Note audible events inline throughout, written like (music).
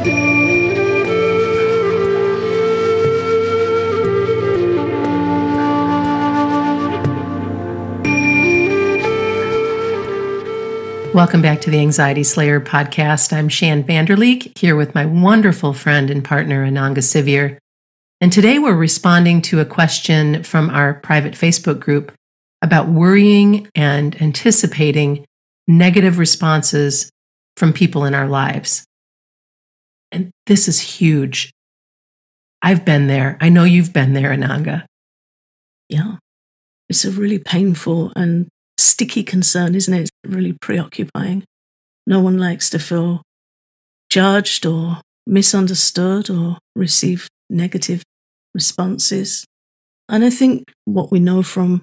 Welcome back to the Anxiety Slayer podcast. I'm Shann Vanderleek here with my wonderful friend and partner, Ananga Sivyer. And today we're responding to a question from our private Facebook group about worrying and anticipating negative responses from people in our lives. And this is huge. I've been there. I know you've been there, Ananga. Yeah. It's a really painful and sticky concern, isn't it? It's really preoccupying. No one likes to feel judged or misunderstood or receive negative responses. And I think what we know from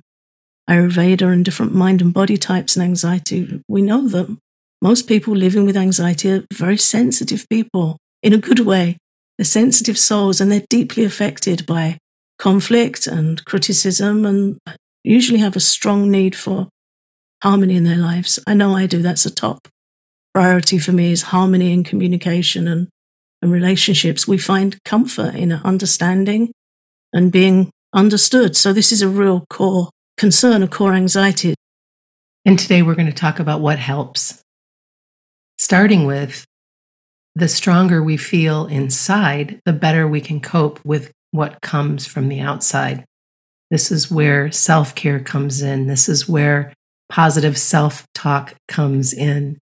Ayurveda and different mind and body types and anxiety, we know that most people living with anxiety are very sensitive people in a good way. They're sensitive souls and they're deeply affected by conflict and criticism and usually have a strong need for harmony in their lives. I know I do. That's a top priority for me is harmony and communication and, and relationships. We find comfort in understanding and being understood. So this is a real core concern, a core anxiety. And today we're going to talk about what helps. Starting with the stronger we feel inside, the better we can cope with what comes from the outside. This is where self care comes in. This is where positive self talk comes in.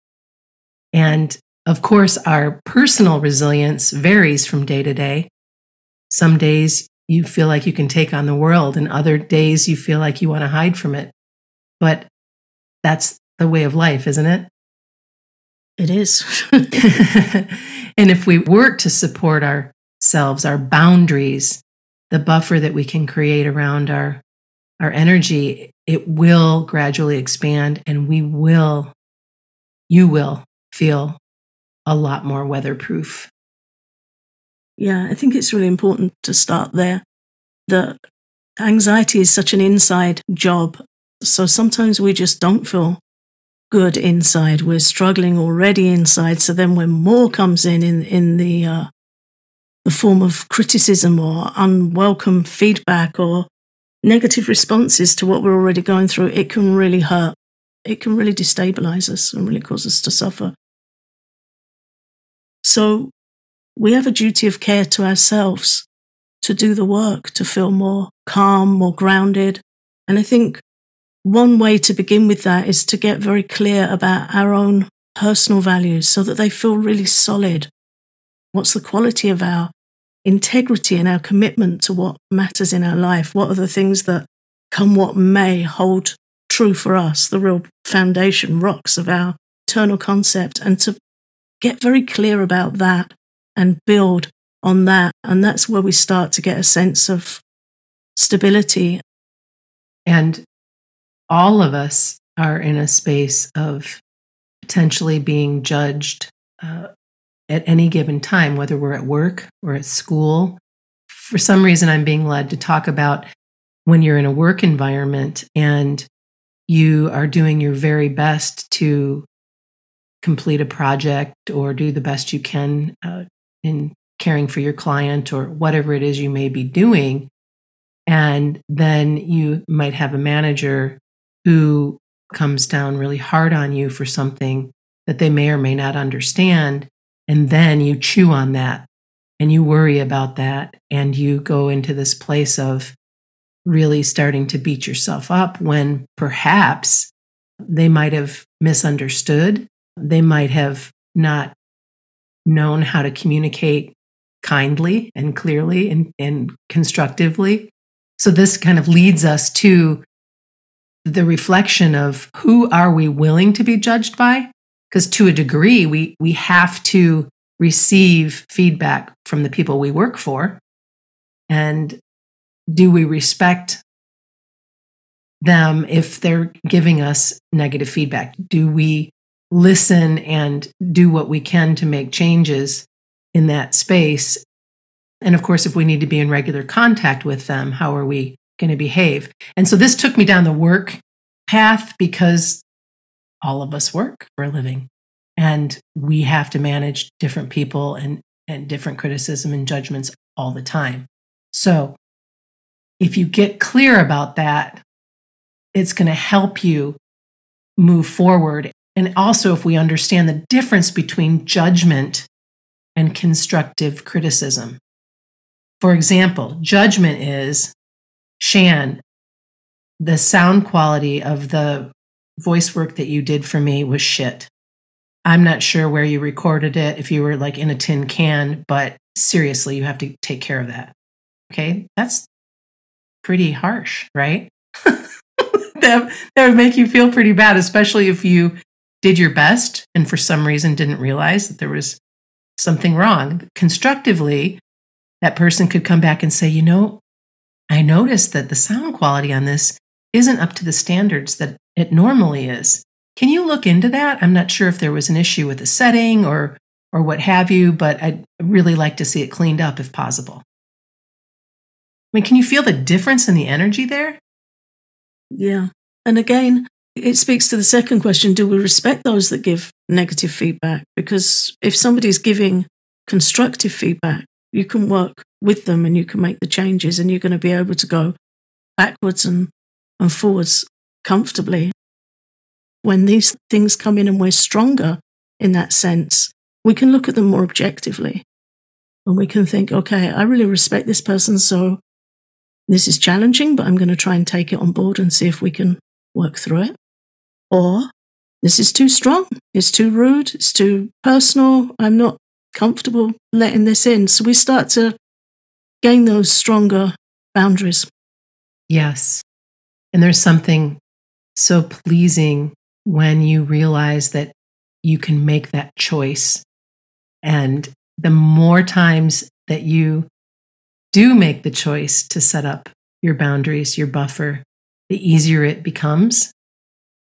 And of course, our personal resilience varies from day to day. Some days you feel like you can take on the world, and other days you feel like you want to hide from it. But that's the way of life, isn't it? It is. (laughs) and if we work to support ourselves, our boundaries, the buffer that we can create around our our energy, it will gradually expand and we will, you will feel a lot more weatherproof. Yeah, I think it's really important to start there. That anxiety is such an inside job. So sometimes we just don't feel good inside. We're struggling already inside. So then when more comes in, in, in the, uh, the form of criticism or unwelcome feedback or negative responses to what we're already going through, it can really hurt. It can really destabilize us and really cause us to suffer. So we have a duty of care to ourselves to do the work, to feel more calm, more grounded. And I think one way to begin with that is to get very clear about our own personal values so that they feel really solid. What's the quality of our integrity and our commitment to what matters in our life. What are the things that come what may hold true for us, the real foundation rocks of our eternal concept, and to get very clear about that and build on that. And that's where we start to get a sense of stability. And all of us are in a space of potentially being judged uh, at any given time, whether we're at work or at school. For some reason, I'm being led to talk about when you're in a work environment and you are doing your very best to complete a project or do the best you can uh, in caring for your client or whatever it is you may be doing. And then you might have a manager who comes down really hard on you for something that they may or may not understand. And then you chew on that and you worry about that and you go into this place of really starting to beat yourself up when perhaps they might have misunderstood. They might have not known how to communicate kindly and clearly and, and constructively. So this kind of leads us to the reflection of who are we willing to be judged by? Because to a degree we we have to receive feedback from the people we work for. And do we respect them if they're giving us negative feedback? Do we listen and do what we can to make changes in that space? And of course if we need to be in regular contact with them how are we going to behave and so this took me down the work path because all of us work for a living and we have to manage different people and and different criticism and judgments all the time. So if you get clear about that, it's going to help you move forward. And also, if we understand the difference between judgment and constructive criticism. For example, judgment is Shann, the sound quality of the voice work that you did for me was shit. I'm not sure where you recorded it, if you were like in a tin can, but seriously, you have to take care of that. Okay. That's pretty harsh, right? (laughs) that, that would make you feel pretty bad, especially if you did your best and for some reason didn't realize that there was something wrong. Constructively, that person could come back and say, you know, I noticed that the sound quality on this isn't up to the standards that it normally is. Can you look into that? I'm not sure if there was an issue with the setting or or what have you, but I'd really like to see it cleaned up if possible. I mean, can you feel the difference in the energy there? Yeah. And again, it speaks to the second question do we respect those that give negative feedback? Because if somebody's giving constructive feedback, you can work with them and you can make the changes and you're going to be able to go backwards and, and forwards comfortably. When these things come in and we're stronger in that sense, we can look at them more objectively and we can think, okay, I really respect this person. So this is challenging, but I'm going to try and take it on board and see if we can work through it. Or this is too strong, it's too rude, it's too personal, I'm not comfortable letting this in. So we start to gain those stronger boundaries. Yes. And there's something so pleasing when you realize that you can make that choice. And the more times that you do make the choice to set up your boundaries, your buffer, the easier it becomes.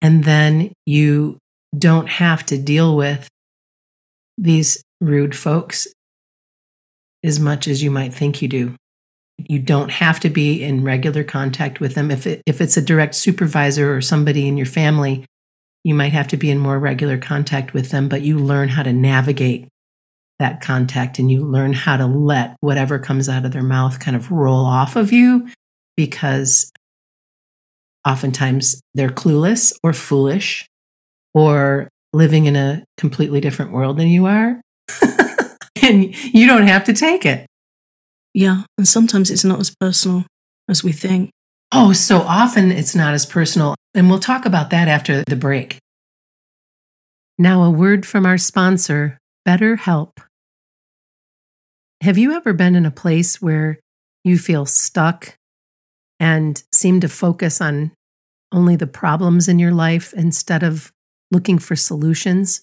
And then you don't have to deal with these rude folks as much as you might think you do. You don't have to be in regular contact with them. If, it, if it's a direct supervisor or somebody in your family, you might have to be in more regular contact with them, but you learn how to navigate that contact and you learn how to let whatever comes out of their mouth kind of roll off of you because oftentimes they're clueless or foolish or living in a completely different world than you are. (laughs) and you don't have to take it. Yeah. And sometimes it's not as personal as we think. Oh, so often it's not as personal. And we'll talk about that after the break. Now, a word from our sponsor, BetterHelp. Have you ever been in a place where you feel stuck and seem to focus on only the problems in your life instead of looking for solutions?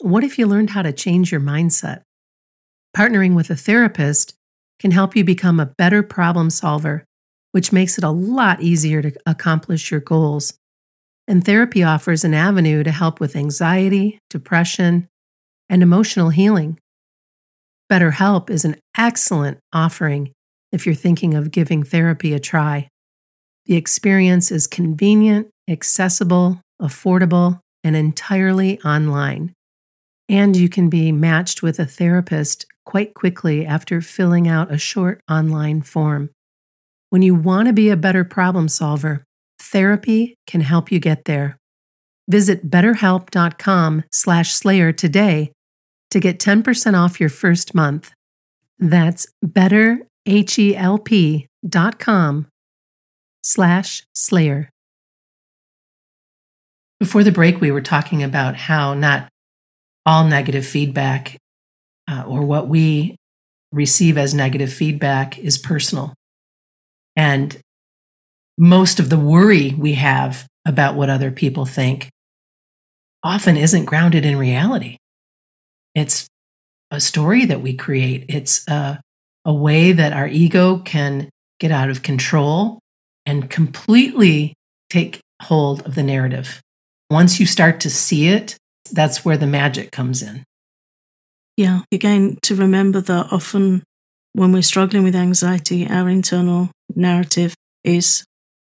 What if you learned how to change your mindset? Partnering with a therapist can help you become a better problem solver, which makes it a lot easier to accomplish your goals. And therapy offers an avenue to help with anxiety, depression, and emotional healing. BetterHelp is an excellent offering if you're thinking of giving therapy a try. The experience is convenient, accessible, affordable, and entirely online. And you can be matched with a therapist quite quickly after filling out a short online form. When you want to be a better problem solver, therapy can help you get there. Visit betterhelp.com/slayer today to get 10% off your first month. That's betterhelp.com slash slayer. Before the break, we were talking about how not all negative feedback uh, or what we receive as negative feedback is personal. And most of the worry we have about what other people think often isn't grounded in reality. It's a story that we create. It's a, a way that our ego can get out of control and completely take hold of the narrative. Once you start to see it, that's where the magic comes in. Yeah, again, to remember that often when we're struggling with anxiety, our internal narrative is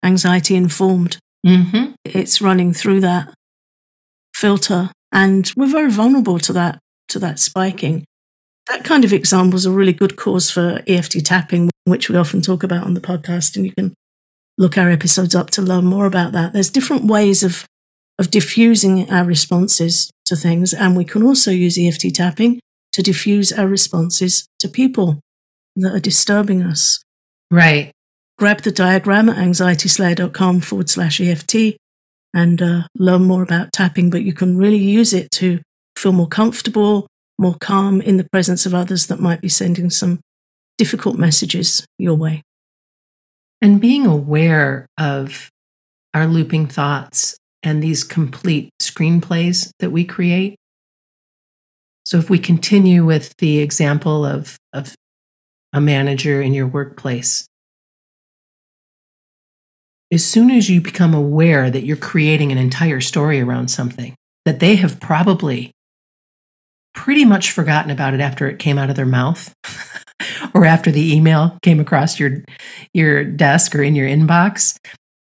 anxiety informed. Mm-hmm. It's running through that filter, and we're very vulnerable to that to that spiking. that kind of example is a really good cause for EFT tapping, which we often talk about on the podcast. And you can look our episodes up to learn more about that. There's different ways of, of diffusing our responses to things. And we can also use EFT tapping to diffuse our responses to people that are disturbing us. Right. Grab the diagram at anxietyslayer.com forward slash EFT and uh, learn more about tapping, but you can really use it to feel more comfortable, more calm in the presence of others that might be sending some difficult messages your way. And being aware of our looping thoughts and these complete screenplays that we create. So, if we continue with the example of, of a manager in your workplace, as soon as you become aware that you're creating an entire story around something, that they have probably pretty much forgotten about it after it came out of their mouth (laughs) or after the email came across your your desk or in your inbox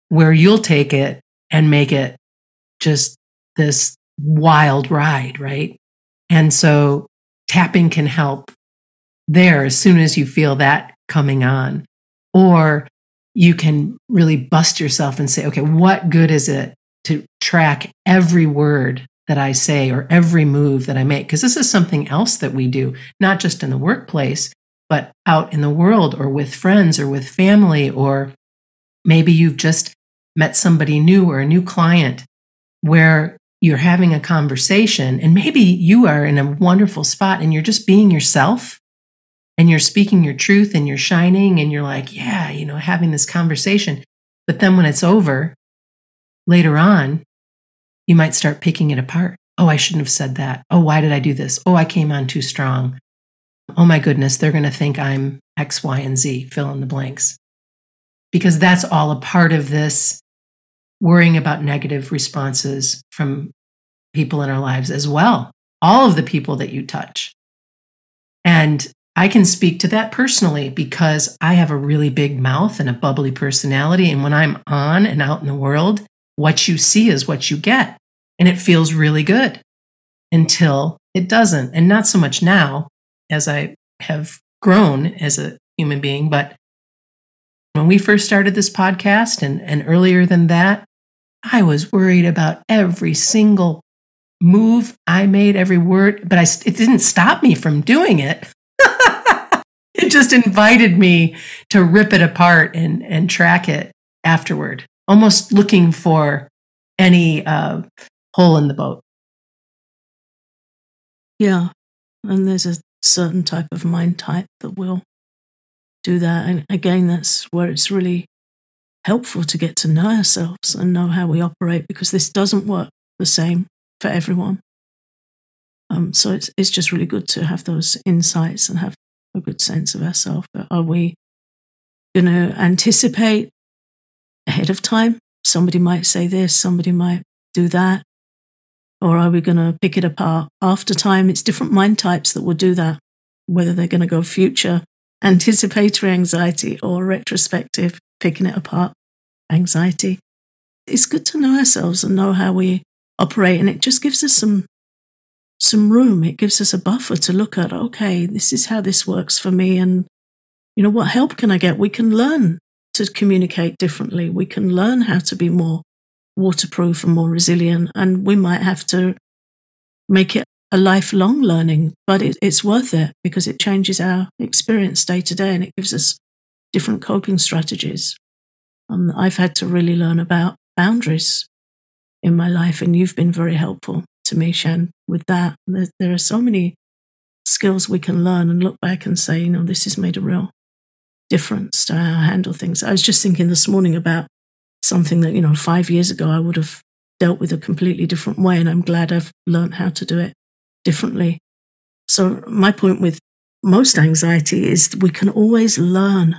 where you'll take it and make it just this wild ride right and so tapping can help there as soon as you feel that coming on or you can really bust yourself and say okay what good is it to track every word that I say or every move that I make. Because this is something else that we do, not just in the workplace, but out in the world or with friends or with family, or maybe you've just met somebody new or a new client where you're having a conversation and maybe you are in a wonderful spot and you're just being yourself and you're speaking your truth and you're shining and you're like, yeah, you know, having this conversation. But then when it's over later on, you might start picking it apart. Oh, I shouldn't have said that. Oh, why did I do this? Oh, I came on too strong. Oh my goodness, they're going to think I'm X, Y, and Z, fill in the blanks. Because that's all a part of this worrying about negative responses from people in our lives as well. All of the people that you touch. And I can speak to that personally because I have a really big mouth and a bubbly personality. And when I'm on and out in the world, what you see is what you get. And it feels really good until it doesn't. And not so much now as I have grown as a human being, but when we first started this podcast and, and earlier than that, I was worried about every single move I made, every word, but I, it didn't stop me from doing it. (laughs) it just invited me to rip it apart and, and track it afterward almost looking for any uh, hole in the boat. Yeah. And there's a certain type of mind type that will do that. And again, that's where it's really helpful to get to know ourselves and know how we operate because this doesn't work the same for everyone. Um, so it's, it's just really good to have those insights and have a good sense of ourselves. Are we going to anticipate ahead of time. Somebody might say this, somebody might do that. Or are we going to pick it apart after time? It's different mind types that will do that, whether they're going to go future anticipatory anxiety or retrospective picking it apart anxiety. It's good to know ourselves and know how we operate, and it just gives us some some room. It gives us a buffer to look at. Okay, this is how this works for me, and you know what help can I get? We can learn to communicate differently. We can learn how to be more waterproof and more resilient. And we might have to make it a lifelong learning, but it, it's worth it because it changes our experience day to day and it gives us different coping strategies. Um, I've had to really learn about boundaries in my life, and you've been very helpful to me, Shann, with that. There, there are so many skills we can learn and look back and say, you know, this has made a real difference to how I handle things. I was just thinking this morning about something that, you know, five years ago I would have dealt with a completely different way. And I'm glad I've learned how to do it differently. So, my point with most anxiety is we can always learn.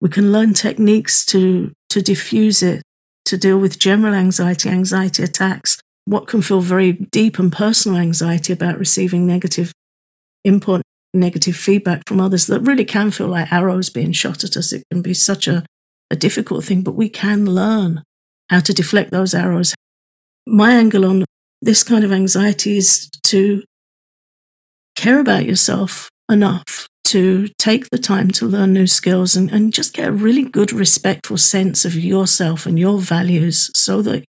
We can learn techniques to, to diffuse it, to deal with general anxiety, anxiety attacks, what can feel very deep and personal anxiety about receiving negative input negative feedback from others that really can feel like arrows being shot at us. It can be such a, a difficult thing, but we can learn how to deflect those arrows. My angle on this kind of anxiety is to care about yourself enough to take the time to learn new skills and, and just get a really good, respectful sense of yourself and your values so that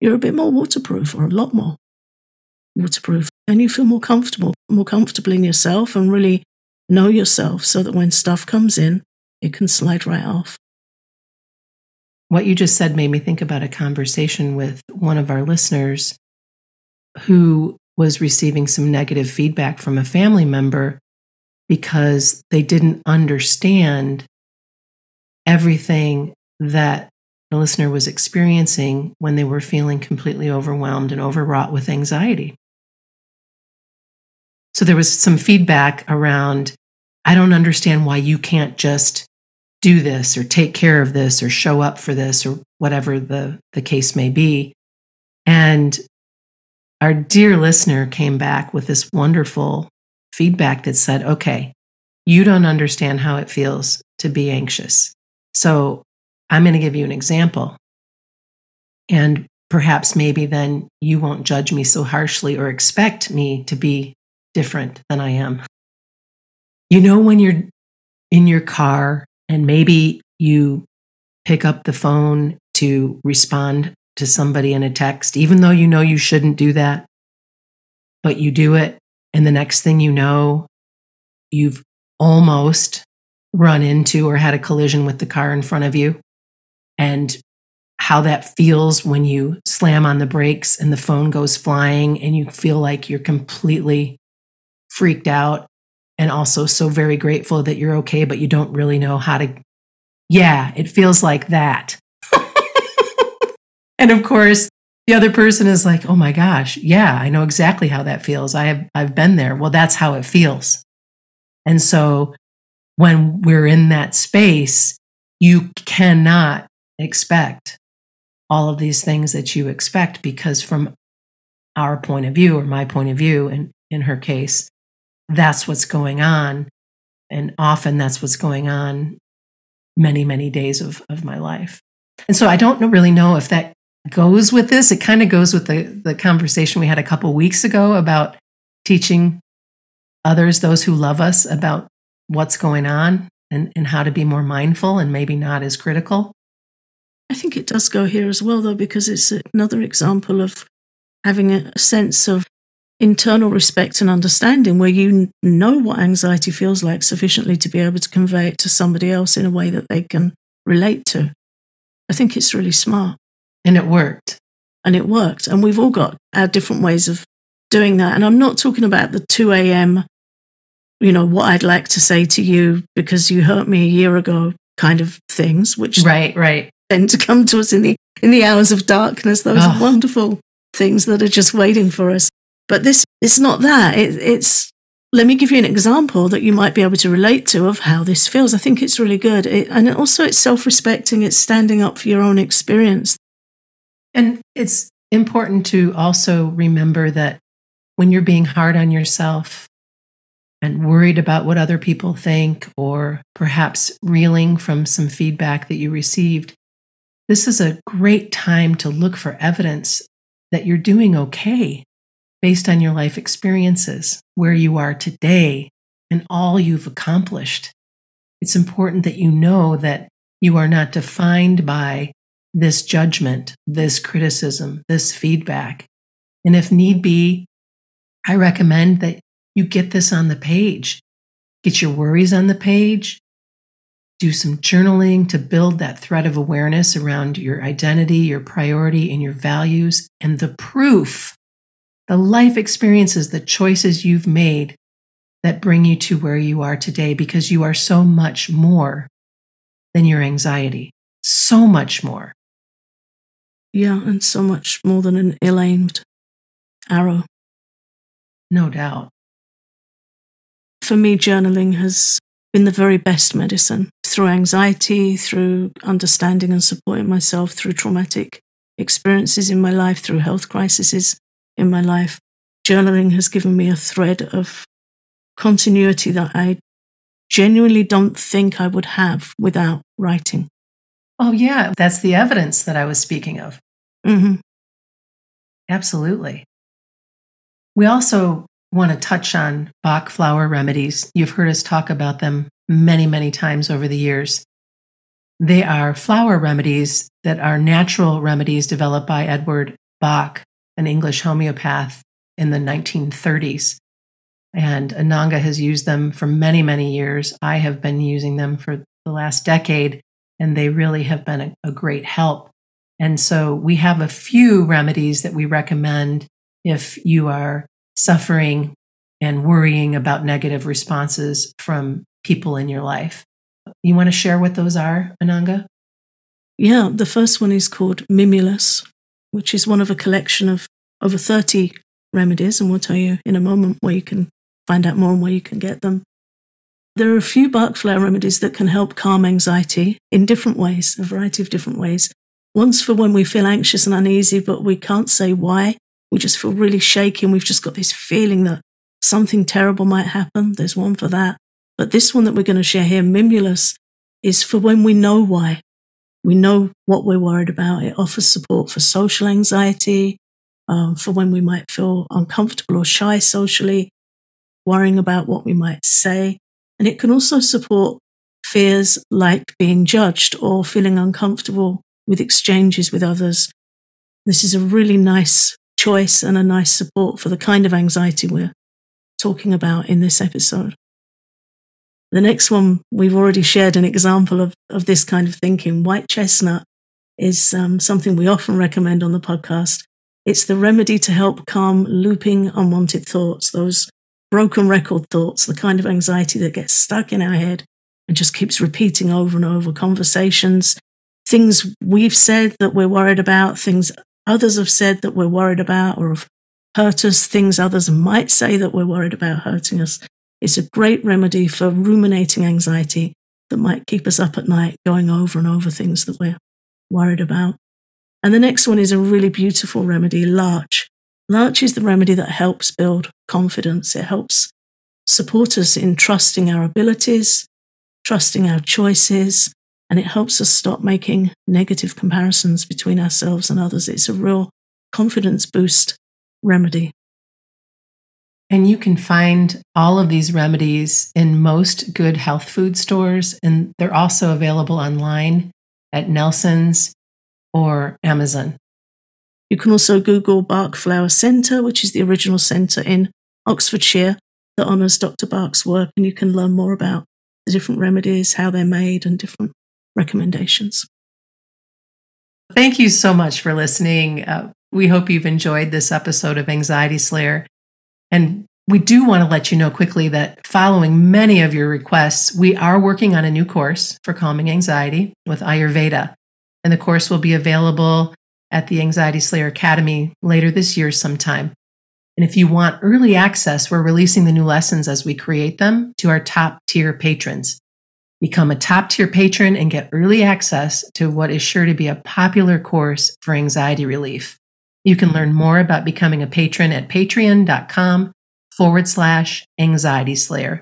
you're a bit more waterproof or a lot more waterproof and you feel more comfortable, more comfortable in yourself and really know yourself so that when stuff comes in, it can slide right off. What you just said made me think about a conversation with one of our listeners who was receiving some negative feedback from a family member because they didn't understand everything that the listener was experiencing when they were feeling completely overwhelmed and overwrought with anxiety. So there was some feedback around I don't understand why you can't just do this or take care of this or show up for this or whatever the, the case may be. And our dear listener came back with this wonderful feedback that said, okay, you don't understand how it feels to be anxious. So I'm going to give you an example. And perhaps maybe then you won't judge me so harshly or expect me to be different than I am. You know, when you're in your car and maybe you pick up the phone to respond to somebody in a text, even though you know you shouldn't do that, but you do it and the next thing you know, you've almost run into or had a collision with the car in front of you. And how that feels when you slam on the brakes and the phone goes flying and you feel like you're completely freaked out and also so very grateful that you're okay, but you don't really know how to. Yeah, it feels like that. And of course, the other person is like, "Oh my gosh, yeah, I know exactly how that feels. I have I've been there." Well, that's how it feels. And so when we're in that space, you cannot expect all of these things that you expect because from our point of view or my point of view and in her case, that's what's going on. And often that's what's going on many, many days of, of my life. And so I don't really know if that goes with this. It kind of goes with the, the conversation we had a couple weeks ago about teaching others, those who love us, about what's going on and, and how to be more mindful and maybe not as critical. I think it does go here as well, though, because it's another example of having a sense of internal respect and understanding where you know what anxiety feels like sufficiently to be able to convey it to somebody else in a way that they can relate to. I think it's really smart. And it worked. And it worked. And we've all got our different ways of doing that. And I'm not talking about the 2 a.m., you know, what I'd like to say to you because you hurt me a year ago kind of things, which right, right. tend to come to us in the in the hours of darkness, those oh. wonderful things that are just waiting for us. But this it's not that. It, it's let me give you an example that you might be able to relate to of how this feels. I think it's really good. It, and also, it's self respecting, it's standing up for your own experience. And it's important to also remember that when you're being hard on yourself and worried about what other people think, or perhaps reeling from some feedback that you received, this is a great time to look for evidence that you're doing okay based on your life experiences, where you are today, and all you've accomplished. It's important that you know that you are not defined by this judgment, this criticism, this feedback. And if need be, I recommend that you get this on the page. Get your worries on the page. Do some journaling to build that thread of awareness around your identity, your priority, and your values, and the proof the life experiences, the choices you've made that bring you to where you are today because you are so much more than your anxiety. So much more. Yeah, and so much more than an ill aimed arrow. No doubt. For me, journaling has been the very best medicine through anxiety, through understanding and supporting myself, through traumatic experiences in my life, through health crises in my life. Journaling has given me a thread of continuity that I genuinely don't think I would have without writing. Oh, yeah. That's the evidence that I was speaking of. Mm-hmm. Absolutely. We also want to touch on Bach flower remedies. You've heard us talk about them many, many times over the years. They are flower remedies that are natural remedies developed by Edward Bach, an English homeopath in the 1930s. And Ananga has used them for many, many years. I have been using them for the last decade, and they really have been a, a great help. And so we have a few remedies that we recommend if you are suffering and worrying about negative responses from people in your life. You want to share what those are, Ananga? Yeah, the first one is called Mimulus, which is one of a collection of over 30 remedies, and we'll tell you in a moment where you can find out more and where you can get them. There are a few Bach flower remedies that can help calm anxiety in different ways, a variety of different ways. One's for when we feel anxious and uneasy, but we can't say why. We just feel really shaky and we've just got this feeling that something terrible might happen. There's one for that. But this one that we're going to share here, Mimulus, is for when we know why. We know what we're worried about. It offers support for social anxiety, um, for when we might feel uncomfortable or shy socially, worrying about what we might say. And it can also support fears like being judged or feeling uncomfortable with exchanges with others. This is a really nice choice and a nice support for the kind of anxiety we're talking about in this episode. The next one, we've already shared an example of, of this kind of thinking. White chestnut is um, something we often recommend on the podcast. It's the remedy to help calm looping unwanted thoughts, those broken record thoughts, the kind of anxiety that gets stuck in our head and just keeps repeating over and over conversations, things we've said that we're worried about, things others have said that we're worried about or have hurt us, things others might say that we're worried about hurting us. It's a great remedy for ruminating anxiety that might keep us up at night going over and over things that we're worried about. And the next one is a really beautiful remedy, larch. Larch is the remedy that helps build confidence. It helps support us in trusting our abilities, trusting our choices, and it helps us stop making negative comparisons between ourselves and others. It's a real confidence boost remedy. And you can find all of these remedies in most good health food stores, and they're also available online at Nelson's or Amazon. You can also Google Bach Flower Centre, which is the original centre in Oxfordshire that honours Dr. Bach's work, and you can learn more about the different remedies, how they're made, and different recommendations. Thank you so much for listening. Uh, we hope you've enjoyed this episode of Anxiety Slayer. And we do want to let you know quickly that following many of your requests, we are working on a new course for calming anxiety with Ayurveda. And the course will be available at the Anxiety Slayer Academy later this year sometime. And if you want early access, we're releasing the new lessons as we create them to our top tier patrons. Become a top tier patron and get early access to what is sure to be a popular course for anxiety relief. You can learn more about becoming a patron at patreon.com forward slash anxiety slayer.